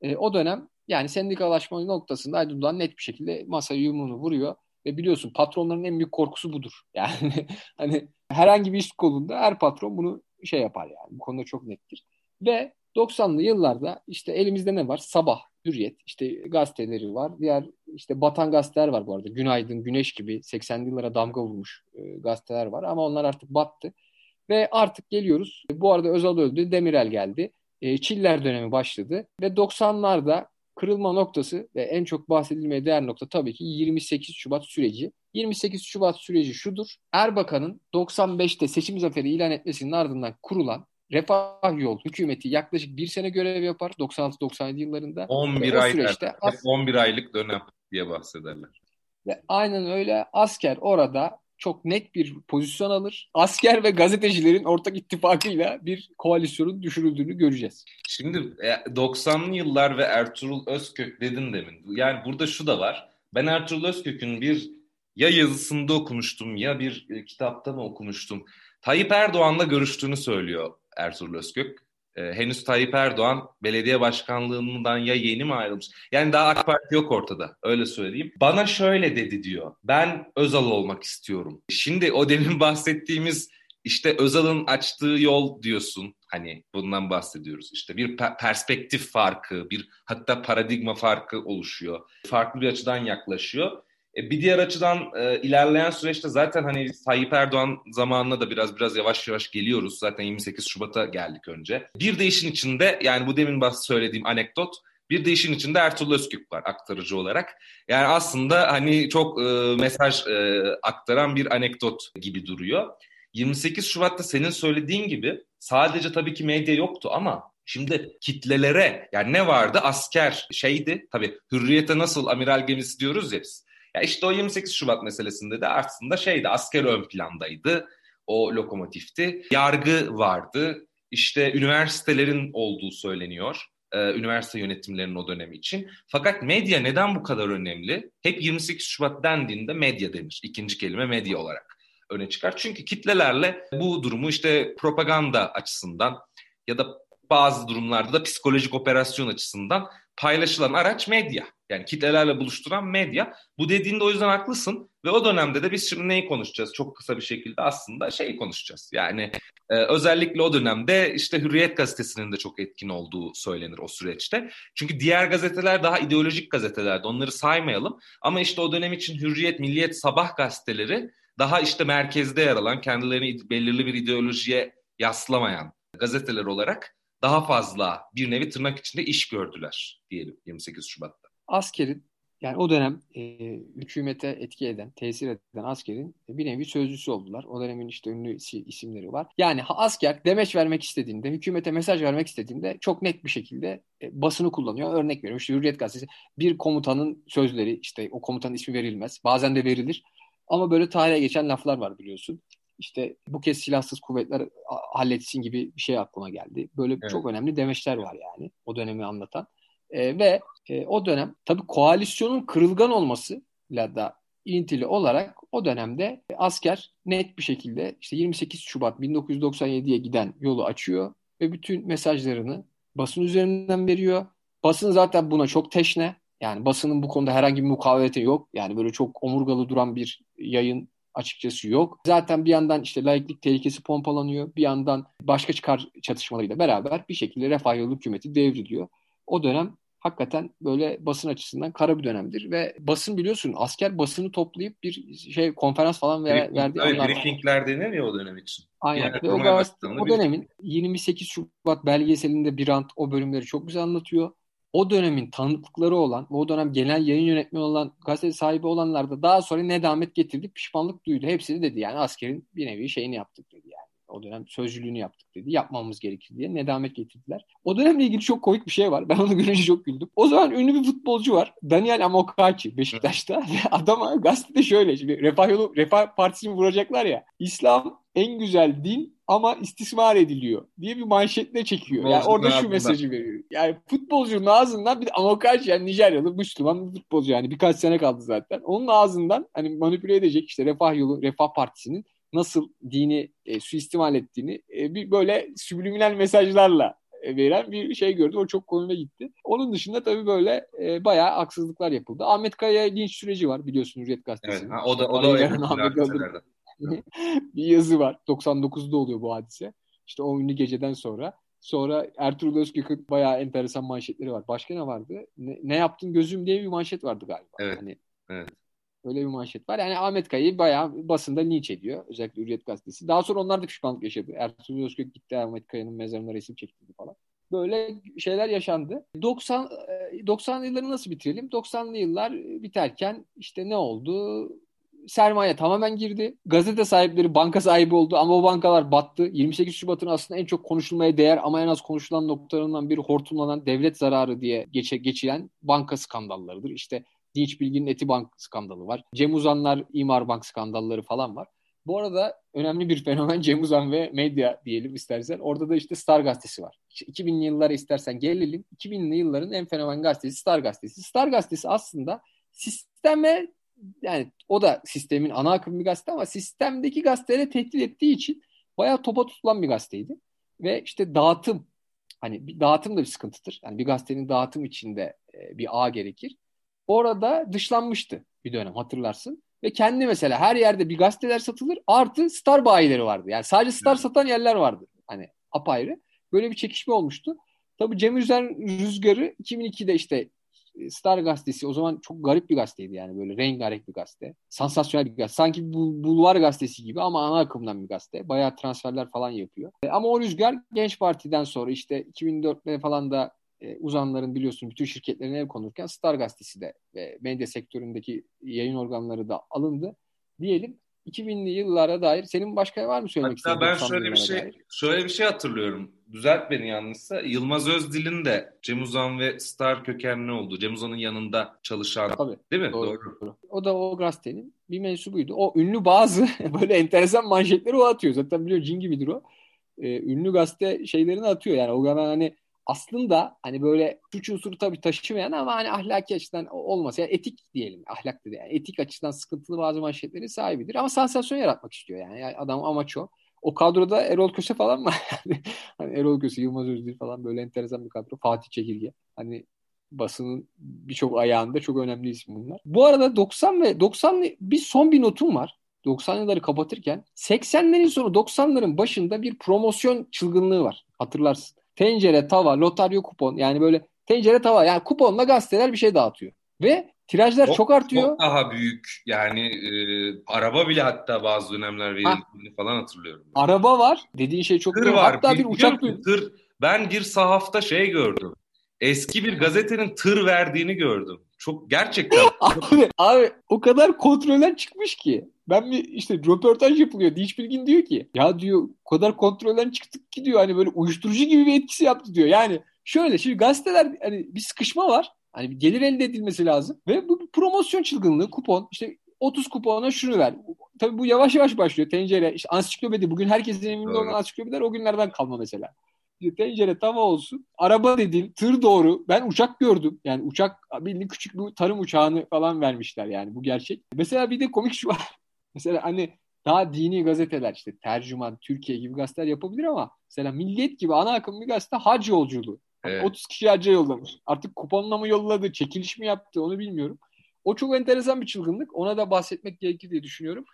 Speaker 2: E, o dönem yani sendikalaşma noktasında Aydın net bir şekilde masaya yumruğunu vuruyor ve biliyorsun patronların en büyük korkusu budur. <laughs> Yani hani herhangi bir iş kolunda her patron bunu şey yapar yani. Bu konuda çok nettir. Ve 90'lı yıllarda işte elimizde ne var? Sabah, Hürriyet, işte gazeteleri var. Diğer işte batan gazeteler var bu arada. Günaydın, Güneş gibi 80'li yıllara damga vurmuş e, gazeteler var ama onlar artık battı. Ve artık geliyoruz. Bu arada Özal öldü, Demirel geldi. E, Çiller dönemi başladı ve 90'larda kırılma noktası ve en çok bahsedilmeye değer nokta tabii ki 28 Şubat süreci. 28 Şubat süreci şudur. Erbakan'ın 95'te seçim zaferi ilan etmesinin ardından kurulan Refah Yol hükümeti yaklaşık bir sene görev yapar 96-97 yıllarında.
Speaker 1: 11 ay süreçte as- 11 aylık dönem diye bahsederler.
Speaker 2: Ve aynen öyle asker orada çok net bir pozisyon alır. Asker ve gazetecilerin ortak ittifakıyla bir koalisyonun düşürüldüğünü göreceğiz.
Speaker 1: Şimdi 90'lı e, yıllar ve Ertuğrul Özkök dedin demin. Yani burada şu da var. Ben Ertuğrul Özkök'ün bir ya yazısında okumuştum ya bir e, kitapta mı okumuştum. Tayyip Erdoğan'la görüştüğünü söylüyor Ertuğrul Özkök. Ee, henüz Tayyip Erdoğan belediye başkanlığından ya yeni mi ayrılmış? Yani daha AK Parti yok ortada öyle söyleyeyim. Bana şöyle dedi diyor. Ben Özal olmak istiyorum. Şimdi o demin <laughs> bahsettiğimiz işte Özal'ın açtığı yol diyorsun. Hani bundan bahsediyoruz. İşte bir perspektif farkı, bir hatta paradigma farkı oluşuyor. Farklı bir açıdan yaklaşıyor. E, bir diğer açıdan e, ilerleyen süreçte zaten hani Tayyip Erdoğan zamanına da biraz biraz yavaş yavaş geliyoruz. Zaten 28 Şubat'a geldik önce. Bir de işin içinde yani bu demin bahs söylediğim anekdot bir de işin içinde Ertuğrul Özkük var aktarıcı olarak. Yani aslında hani çok e, mesaj e, aktaran bir anekdot gibi duruyor. 28 Şubat'ta senin söylediğin gibi sadece tabii ki medya yoktu ama Şimdi kitlelere yani ne vardı? Asker şeydi tabii hürriyete nasıl amiral gemisi diyoruz ya biz. Ya işte o 28 Şubat meselesinde de aslında şeydi asker ön plandaydı. O lokomotifti. Yargı vardı. İşte üniversitelerin olduğu söyleniyor. Ee, üniversite yönetimlerinin o dönemi için. Fakat medya neden bu kadar önemli? Hep 28 Şubat dendiğinde medya denir. İkinci kelime medya olarak öne çıkar. Çünkü kitlelerle bu durumu işte propaganda açısından ya da bazı durumlarda da psikolojik operasyon açısından paylaşılan araç medya. Yani kitlelerle buluşturan medya. Bu dediğinde o yüzden haklısın. Ve o dönemde de biz şimdi neyi konuşacağız? Çok kısa bir şekilde aslında şeyi konuşacağız. Yani e, özellikle o dönemde işte Hürriyet gazetesinin de çok etkin olduğu söylenir o süreçte. Çünkü diğer gazeteler daha ideolojik gazetelerdi. Onları saymayalım. Ama işte o dönem için Hürriyet, Milliyet, Sabah gazeteleri daha işte merkezde yer alan, kendilerini belirli bir ideolojiye yaslamayan gazeteler olarak daha fazla bir nevi tırnak içinde iş gördüler diyelim 28 Şubat'ta.
Speaker 2: Askerin yani o dönem e, hükümete etki eden, tesir eden askerin bir nevi sözcüsü oldular. O dönemin işte ünlü isimleri var. Yani asker demeç vermek istediğinde, hükümete mesaj vermek istediğinde çok net bir şekilde e, basını kullanıyor. Örnek veriyorum işte Hürriyet Gazetesi bir komutanın sözleri işte o komutanın ismi verilmez. Bazen de verilir. Ama böyle tarihe geçen laflar var biliyorsun. İşte bu kez silahsız kuvvetler halletsin gibi bir şey aklıma geldi. Böyle evet. çok önemli demeçler var yani o dönemi anlatan. E, ve e, o dönem tabii koalisyonun kırılgan olmasıyla da ilintili olarak o dönemde asker net bir şekilde işte 28 Şubat 1997'ye giden yolu açıyor ve bütün mesajlarını basın üzerinden veriyor. Basın zaten buna çok teşne. Yani basının bu konuda herhangi bir mukavemeti yok. Yani böyle çok omurgalı duran bir yayın açıkçası yok. Zaten bir yandan işte laiklik tehlikesi pompalanıyor. Bir yandan başka çıkar çatışmalarıyla beraber bir şekilde refah yolu hükümeti devriliyor. O dönem hakikaten böyle basın açısından kara bir dönemdir ve basın biliyorsun asker basını toplayıp bir şey konferans falan ver,
Speaker 1: Briefing,
Speaker 2: verdi.
Speaker 1: Evet, briefingler denir ya o dönem için.
Speaker 2: Aynen. Yani ve o, gazete, o dönemin 28 Şubat belgeselinde Birant o bölümleri çok güzel anlatıyor. O dönemin tanıklıkları olan, o dönem genel yayın yönetmeni olan, gazete sahibi olanlar da daha sonra nedamet getirdi, pişmanlık duydu. Hepsi de dedi yani askerin bir nevi şeyini yaptık dedi yani. O dönem sözcülüğünü yaptık dedi. Yapmamız gerekir diye nedamet getirdiler. O dönemle ilgili çok komik bir şey var. Ben onu <laughs> görünce çok güldüm. O zaman ünlü bir futbolcu var. Daniel Amokachi Beşiktaş'ta. Ve <laughs> <laughs> adama gazetede şöyle. Şimdi Refah, yolu, Refah Partisi'ni vuracaklar ya. İslam en güzel din ama istismar ediliyor diye bir manşetle çekiyor. Yani orada şu mesajı veriyor. Yani futbolcunun ağzından bir de Amokachi yani Nijeryalı Müslüman futbolcu yani birkaç sene kaldı zaten. Onun ağzından hani manipüle edecek işte Refah Yolu, Refah Partisi'nin nasıl dini e, suistimal ettiğini e, bir böyle subliminal mesajlarla e, veren bir şey gördüm. O çok konuma gitti. Onun dışında tabii böyle e, bayağı haksızlıklar yapıldı. Ahmet Kaya'ya linç süreci var biliyorsun Hürriyet Gazetesi.
Speaker 1: Evet, ha, o da o da <laughs>
Speaker 2: bir yazı var. 99'da oluyor bu hadise. İşte o ünlü geceden sonra. Sonra Ertuğrul Özkök'ün bayağı enteresan manşetleri var. Başka ne vardı? Ne, ne yaptın gözüm diye bir manşet vardı galiba.
Speaker 1: Evet. Hani, evet.
Speaker 2: Öyle bir manşet var. Yani Ahmet Kaya'yı bayağı basında linç ediyor. Özellikle Hürriyet Gazetesi. Daha sonra onlar da pişmanlık yaşadı. Ertuğrul Özkök gitti Ahmet Kaya'nın mezarına resim çektirdi falan. Böyle şeyler yaşandı. 90 90'lı yılları nasıl bitirelim? 90'lı yıllar biterken işte ne oldu? Sermaye tamamen girdi. Gazete sahipleri banka sahibi oldu ama o bankalar battı. 28 Şubat'ın aslında en çok konuşulmaya değer ama en az konuşulan noktalarından biri hortumlanan devlet zararı diye geçe, geçilen banka skandallarıdır. İşte Dinç Bilgin'in Etibank skandalı var. Cem Uzanlar İmar Bank skandalları falan var. Bu arada önemli bir fenomen <laughs> Cem Uzan ve medya diyelim istersen. Orada da işte Star Gazetesi var. 2000'li yıllara istersen gelelim. 2000'li yılların en fenomen gazetesi Star Gazetesi. Star Gazetesi aslında sisteme yani o da sistemin ana akım bir gazete ama sistemdeki gazetelere tehdit ettiği için bayağı topa tutulan bir gazeteydi. Ve işte dağıtım hani bir dağıtım da bir sıkıntıdır. Yani bir gazetenin dağıtım içinde e, bir ağ gerekir. Orada dışlanmıştı bir dönem hatırlarsın. Ve kendi mesela her yerde bir gazeteler satılır artı star bayileri vardı. Yani sadece star satan yerler vardı. Hani apayrı. Böyle bir çekişme olmuştu. Tabii Cem Üzer Rüzgarı 2002'de işte Star gazetesi o zaman çok garip bir gazeteydi yani böyle rengarenk bir gazete. Sansasyonel bir gazete. Sanki bu bulvar gazetesi gibi ama ana akımdan bir gazete. Bayağı transferler falan yapıyor. E, ama o rüzgar Genç Parti'den sonra işte 2004'te falan da e, uzanların biliyorsun bütün şirketlerine ev konurken Star gazetesi de ve medya sektöründeki yayın organları da alındı. Diyelim 2000'li yıllara dair senin başka var mı söylemek
Speaker 1: istediğin? ben şöyle bir şey dair? şöyle bir şey hatırlıyorum. Düzelt beni yanlışsa. Yılmaz Özdil'in de Cem Uzan ve Star kökenli oldu. Cem Uzan'ın yanında çalışan. Tabii. Değil mi?
Speaker 2: Doğru. Doğru. O da o gazetenin bir mensubuydu. O ünlü bazı <laughs> böyle enteresan manşetleri o atıyor. Zaten biliyor cin gibidir o. Ee, ünlü gazete şeylerini atıyor. Yani o kadar hani aslında hani böyle suç unsuru tabii taşımayan ama hani ahlaki açıdan olmasa yani etik diyelim ahlak dedi yani etik açıdan sıkıntılı bazı manşetleri sahibidir ama sansasyon yaratmak istiyor yani, yani adam amaç o. O kadroda Erol Köse falan mı? <laughs> hani Erol Köse, Yılmaz Özdil falan böyle enteresan bir kadro. Fatih Çekirge. Hani basının birçok ayağında çok önemli isim bunlar. Bu arada 90 ve 90 bir son bir notum var. 90 yılları kapatırken 80'lerin sonu 90'ların başında bir promosyon çılgınlığı var. Hatırlarsın. Tencere, tava, lotaryo kupon yani böyle tencere tava yani kuponla gazeteler bir şey dağıtıyor. Ve tirajlar çok, çok artıyor.
Speaker 1: Çok daha büyük yani e, araba bile hatta bazı dönemler verildiğini falan hatırlıyorum.
Speaker 2: Araba var. Dediğin şey çok
Speaker 1: tır
Speaker 2: doğru.
Speaker 1: var.
Speaker 2: Hatta
Speaker 1: bir,
Speaker 2: bir uçak
Speaker 1: tır. Ben bir sahafta şey gördüm. Eski bir gazetenin tır verdiğini gördüm. Çok gerçekten. <laughs>
Speaker 2: abi, abi o kadar kontrolden çıkmış ki. Ben bir işte röportaj yapılıyor. Diş Bilgin diyor ki ya diyor o kadar kontrolden çıktık ki diyor hani böyle uyuşturucu gibi bir etkisi yaptı diyor. Yani şöyle şimdi gazeteler hani bir sıkışma var. Hani bir gelir elde edilmesi lazım. Ve bu promosyon çılgınlığı kupon işte 30 kupona şunu ver. Tabii bu yavaş yavaş başlıyor. Tencere, işte ansiklopedi. Bugün herkesin evinde olan ansiklopediler o günlerden kalma mesela. Tencere tava olsun. Araba dedin, tır doğru. Ben uçak gördüm. Yani uçak bildiğin küçük bir tarım uçağını falan vermişler yani bu gerçek. Mesela bir de komik şu var. Mesela hani daha dini gazeteler işte tercüman, Türkiye gibi gazeteler yapabilir ama mesela Milliyet gibi ana akım bir gazete hac yolculuğu. Evet. 30 kişi hacca yollamış. Artık kuponla mı yolladı, çekiliş mi yaptı onu bilmiyorum. O çok enteresan bir çılgınlık. Ona da bahsetmek gerekir diye düşünüyorum.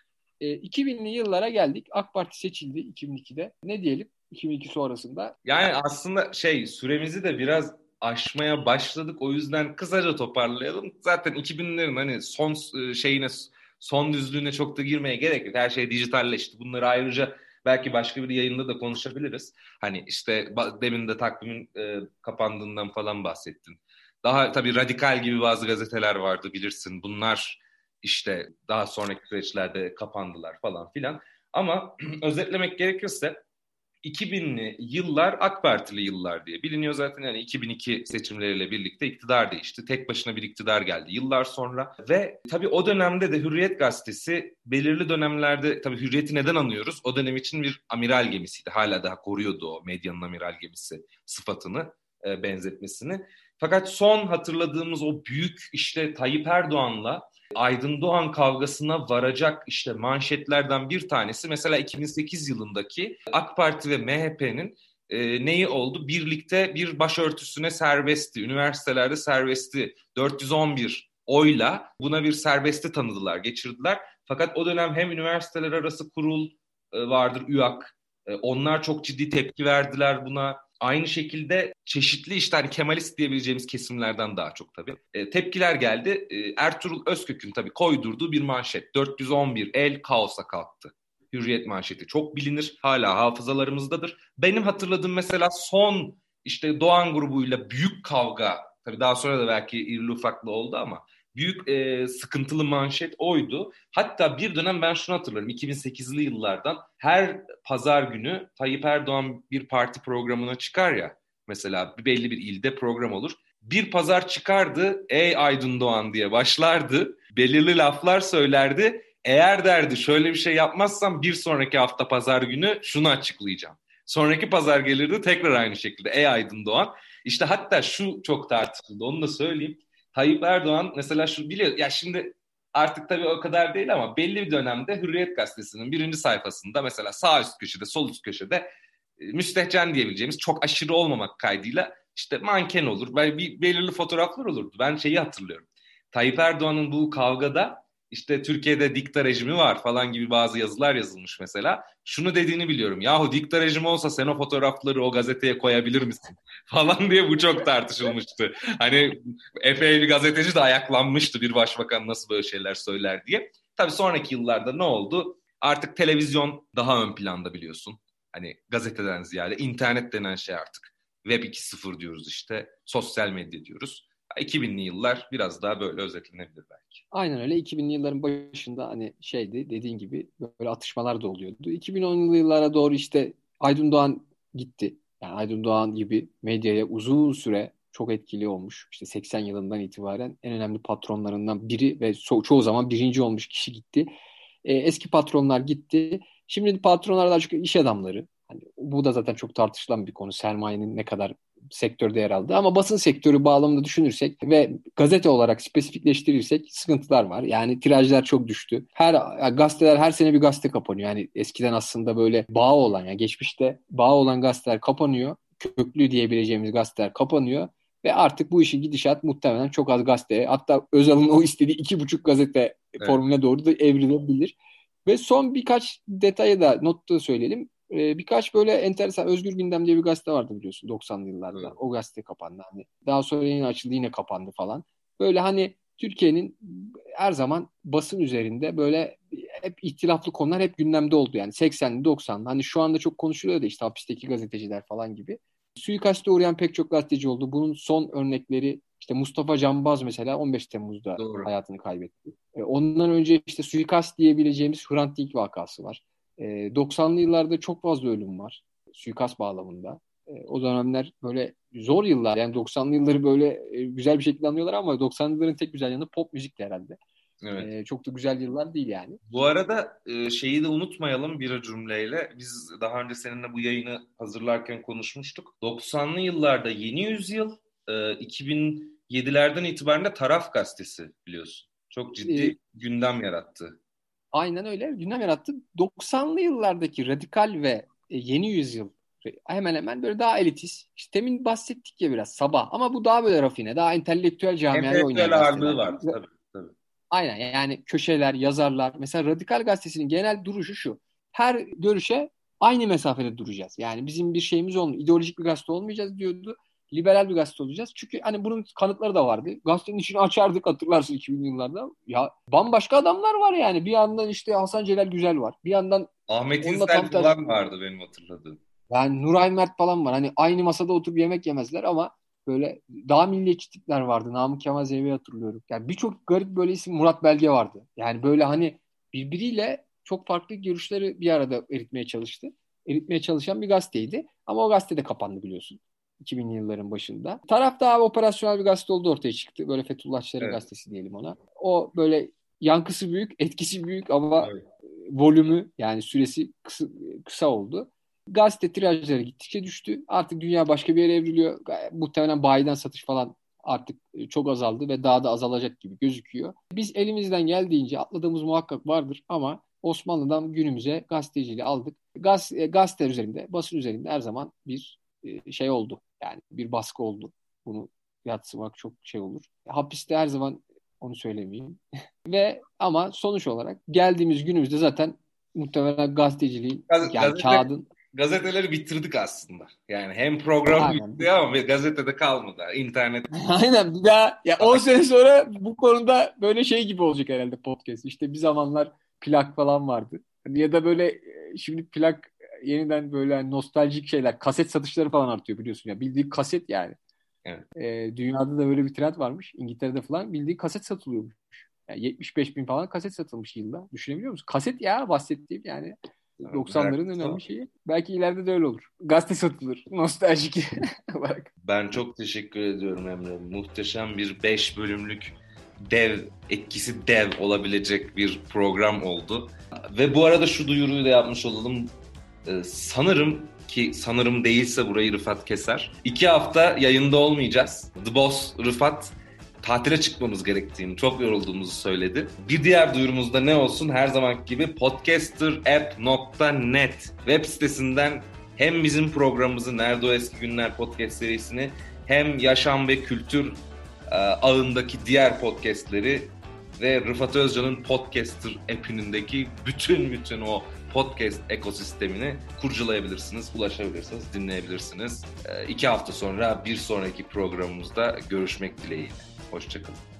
Speaker 2: E, 2000'li yıllara geldik. AK Parti seçildi 2002'de. Ne diyelim 2002 sonrasında?
Speaker 1: Yani aslında şey süremizi de biraz aşmaya başladık. O yüzden kısaca toparlayalım. Zaten 2000'lerin hani son e, şeyine son düzlüğüne çok da girmeye gerek yok. Her şey dijitalleşti. Bunları ayrıca belki başka bir yayında da konuşabiliriz. Hani işte demin de takvimin e, kapandığından falan bahsettin. Daha tabii radikal gibi bazı gazeteler vardı bilirsin. Bunlar işte daha sonraki süreçlerde kapandılar falan filan. Ama <clears throat> özetlemek gerekirse 2000'li yıllar AK Partili yıllar diye biliniyor zaten. Yani 2002 seçimleriyle birlikte iktidar değişti. Tek başına bir iktidar geldi yıllar sonra. Ve tabii o dönemde de Hürriyet Gazetesi belirli dönemlerde tabii Hürriyet'i neden anıyoruz? O dönem için bir amiral gemisiydi. Hala daha koruyordu o medyanın amiral gemisi sıfatını, e, benzetmesini. Fakat son hatırladığımız o büyük işte Tayyip Erdoğan'la Aydın Doğan kavgasına varacak işte manşetlerden bir tanesi mesela 2008 yılındaki AK Parti ve MHP'nin e, neyi oldu? Birlikte bir başörtüsüne serbestti. Üniversitelerde serbestti. 411 oyla buna bir serbesti tanıdılar, geçirdiler. Fakat o dönem hem üniversiteler arası kurul e, vardır, ÜAK. E, onlar çok ciddi tepki verdiler buna. Aynı şekilde çeşitli işte hani Kemalist diyebileceğimiz kesimlerden daha çok tabii. E, tepkiler geldi. E, Ertuğrul Özkök'ün tabii koydurduğu bir manşet. 411 el kaosa kalktı. Hürriyet manşeti çok bilinir. Hala hafızalarımızdadır. Benim hatırladığım mesela son işte Doğan grubuyla büyük kavga. Tabii daha sonra da belki irli ufaklı oldu ama büyük e, sıkıntılı manşet oydu. Hatta bir dönem ben şunu hatırlarım 2008'li yıllardan her pazar günü Tayyip Erdoğan bir parti programına çıkar ya mesela belli bir ilde program olur. Bir pazar çıkardı ey Aydın Doğan diye başlardı belirli laflar söylerdi. Eğer derdi şöyle bir şey yapmazsam bir sonraki hafta pazar günü şunu açıklayacağım. Sonraki pazar gelirdi tekrar aynı şekilde ey Aydın Doğan. İşte hatta şu çok tartışıldı onu da söyleyeyim. Tayyip Erdoğan mesela şu biliyor ya şimdi artık tabii o kadar değil ama belli bir dönemde Hürriyet Gazetesi'nin birinci sayfasında mesela sağ üst köşede sol üst köşede e, müstehcen diyebileceğimiz çok aşırı olmamak kaydıyla işte manken olur. Bir belirli fotoğraflar olurdu. Ben şeyi hatırlıyorum. Tayyip Erdoğan'ın bu kavgada işte Türkiye'de dikta rejimi var falan gibi bazı yazılar yazılmış mesela. Şunu dediğini biliyorum. Yahu dikta rejimi olsa sen o fotoğrafları o gazeteye koyabilir misin? <laughs> falan diye bu çok tartışılmıştı. Hani epey bir gazeteci de ayaklanmıştı bir başbakan nasıl böyle şeyler söyler diye. Tabii sonraki yıllarda ne oldu? Artık televizyon daha ön planda biliyorsun. Hani gazeteden ziyade internet denen şey artık. Web 2.0 diyoruz işte. Sosyal medya diyoruz. 2000'li yıllar biraz daha böyle özetlenebilir belki.
Speaker 2: Aynen öyle. 2000'li yılların başında hani şeydi dediğin gibi böyle atışmalar da oluyordu. 2010'lu yıllara doğru işte Aydın Doğan gitti. Yani Aydın Doğan gibi medyaya uzun süre çok etkili olmuş. İşte 80 yılından itibaren en önemli patronlarından biri ve ço- çoğu zaman birinci olmuş kişi gitti. E, eski patronlar gitti. Şimdi patronlar daha çok iş adamları. Hani bu da zaten çok tartışılan bir konu. Sermayenin ne kadar sektörde yer aldı. Ama basın sektörü bağlamında düşünürsek ve gazete olarak spesifikleştirirsek sıkıntılar var. Yani tirajlar çok düştü. Her gazeteler her sene bir gazete kapanıyor. Yani eskiden aslında böyle bağ olan yani geçmişte bağ olan gazeteler kapanıyor. Köklü diyebileceğimiz gazeteler kapanıyor Ve artık bu işin gidişat muhtemelen çok az gazeteye hatta Özal'ın o istediği iki buçuk gazete evet. formüle doğru da evrilebilir. Ve son birkaç detayı da notta söyleyelim. Ee, birkaç böyle enteresan Özgür Gündem diye bir gazete vardı biliyorsun 90'lı yıllarda. Evet. O gazete kapandı. Hani daha sonra yine açıldı yine kapandı falan. Böyle hani Türkiye'nin her zaman basın üzerinde böyle hep ihtilaflı konular hep gündemde oldu yani 80'li 90'lı. Hani şu anda çok konuşuluyor da işte hapisteki gazeteciler falan gibi. Suikaste uğrayan pek çok gazeteci oldu. Bunun son örnekleri işte Mustafa Canbaz mesela 15 Temmuz'da Doğru. hayatını kaybetti. E, ondan önce işte suikast diyebileceğimiz Hrant Dink vakası var. E, 90'lı yıllarda çok fazla ölüm var suikast bağlamında. E, o dönemler böyle zor yıllar yani 90'lı yılları böyle e, güzel bir şekilde anlıyorlar ama 90'lı yılların tek güzel yanı pop müzikti herhalde. Evet. E, çok da güzel yıllar değil yani.
Speaker 1: Bu arada e, şeyi de unutmayalım bir cümleyle. Biz daha önce seninle bu yayını hazırlarken konuşmuştuk. 90'lı yıllarda Yeni Yüzyıl, e, 2007'lerden itibaren de Taraf Gazetesi biliyorsun. Çok ciddi ee, gündem yarattı.
Speaker 2: Aynen öyle gündem yarattı. 90'lı yıllardaki radikal ve e, Yeni Yüzyıl hemen hemen böyle daha elitist. İşte temin bahsettik ya biraz sabah ama bu daha böyle rafine, daha entelektüel camiaya oynayan
Speaker 1: Entelektüel ağırlığı var tabii.
Speaker 2: Aynen yani köşeler, yazarlar. Mesela Radikal Gazetesi'nin genel duruşu şu. Her görüşe aynı mesafede duracağız. Yani bizim bir şeyimiz olmuyor. İdeolojik bir gazete olmayacağız diyordu. Liberal bir gazete olacağız. Çünkü hani bunun kanıtları da vardı. Gazetenin içini açardık hatırlarsın 2000'li yıllarda. Ya bambaşka adamlar var yani. Bir yandan işte Hasan Celal Güzel var. Bir yandan
Speaker 1: Ahmet İnsel falan vardı benim hatırladığım.
Speaker 2: Yani Nuray Mert falan var. Hani aynı masada oturup yemek yemezler ama böyle daha milliyetçi tipler vardı. Namık Kemal Zeyve'yi hatırlıyorum. Yani birçok garip böyle isim Murat Belge vardı. Yani böyle hani birbiriyle çok farklı görüşleri bir arada eritmeye çalıştı. Eritmeye çalışan bir gazeteydi. Ama o gazete de kapandı biliyorsun. 2000'li yılların başında. Taraf daha operasyonel bir gazete oldu ortaya çıktı. Böyle Fethullahçıların evet. gazetesi diyelim ona. O böyle yankısı büyük, etkisi büyük ama evet. volümü yani süresi kısa, kısa oldu. Gazete tirajları gittikçe düştü. Artık dünya başka bir yere evriliyor. Muhtemelen bayiden satış falan artık e, çok azaldı ve daha da azalacak gibi gözüküyor. Biz elimizden geldiğince atladığımız muhakkak vardır ama Osmanlı'dan günümüze gazeteciliği aldık. Gaz, e, gazeteler üzerinde, basın üzerinde her zaman bir e, şey oldu. Yani bir baskı oldu. Bunu yatsımak çok şey olur. Hapiste her zaman onu söylemeyeyim. <laughs> ve ama sonuç olarak geldiğimiz günümüzde zaten muhtemelen gazeteciliğin Gaz- yani gazete, kağıdın
Speaker 1: gazeteleri bitirdik aslında. Yani hem program Aynen. bitti ama gazetede kalmadı. İnternet. <laughs>
Speaker 2: Aynen bir daha ya 10 sene sonra bu konuda böyle şey gibi olacak herhalde podcast. İşte bir zamanlar plak falan vardı. Ya da böyle e, şimdi plak yeniden böyle nostaljik şeyler, kaset satışları falan artıyor biliyorsun ya. Bildiğin kaset yani. Evet. Ee, dünyada da böyle bir trend varmış. İngiltere'de falan bildiğin kaset satılıyormuş. Yani 75 bin falan kaset satılmış yılda. Düşünebiliyor musun? Kaset ya bahsettiğim yani. 90'ların önemli şeyi. Belki ileride de öyle olur. Gazete satılır. <laughs> Nostaljik <laughs>
Speaker 1: olarak. Ben çok teşekkür ediyorum Emre. Muhteşem bir 5 bölümlük dev, etkisi dev olabilecek bir program oldu. Ve bu arada şu duyuruyu da yapmış olalım. Ee, sanırım ki sanırım değilse burayı Rıfat keser. İki hafta yayında olmayacağız. The Boss Rıfat tatile çıkmamız gerektiğini, çok yorulduğumuzu söyledi. Bir diğer duyurumuzda ne olsun? Her zaman gibi podcasterapp.net web sitesinden hem bizim programımızı Nerede O Eski Günler podcast serisini hem yaşam ve kültür e, ağındaki diğer podcastleri ve Rıfat Özcan'ın Podcaster app'indeki bütün bütün o podcast ekosistemini kurcalayabilirsiniz, ulaşabilirsiniz, dinleyebilirsiniz. E, iki hafta sonra bir sonraki programımızda görüşmek dileğiyle. Hoşçakalın.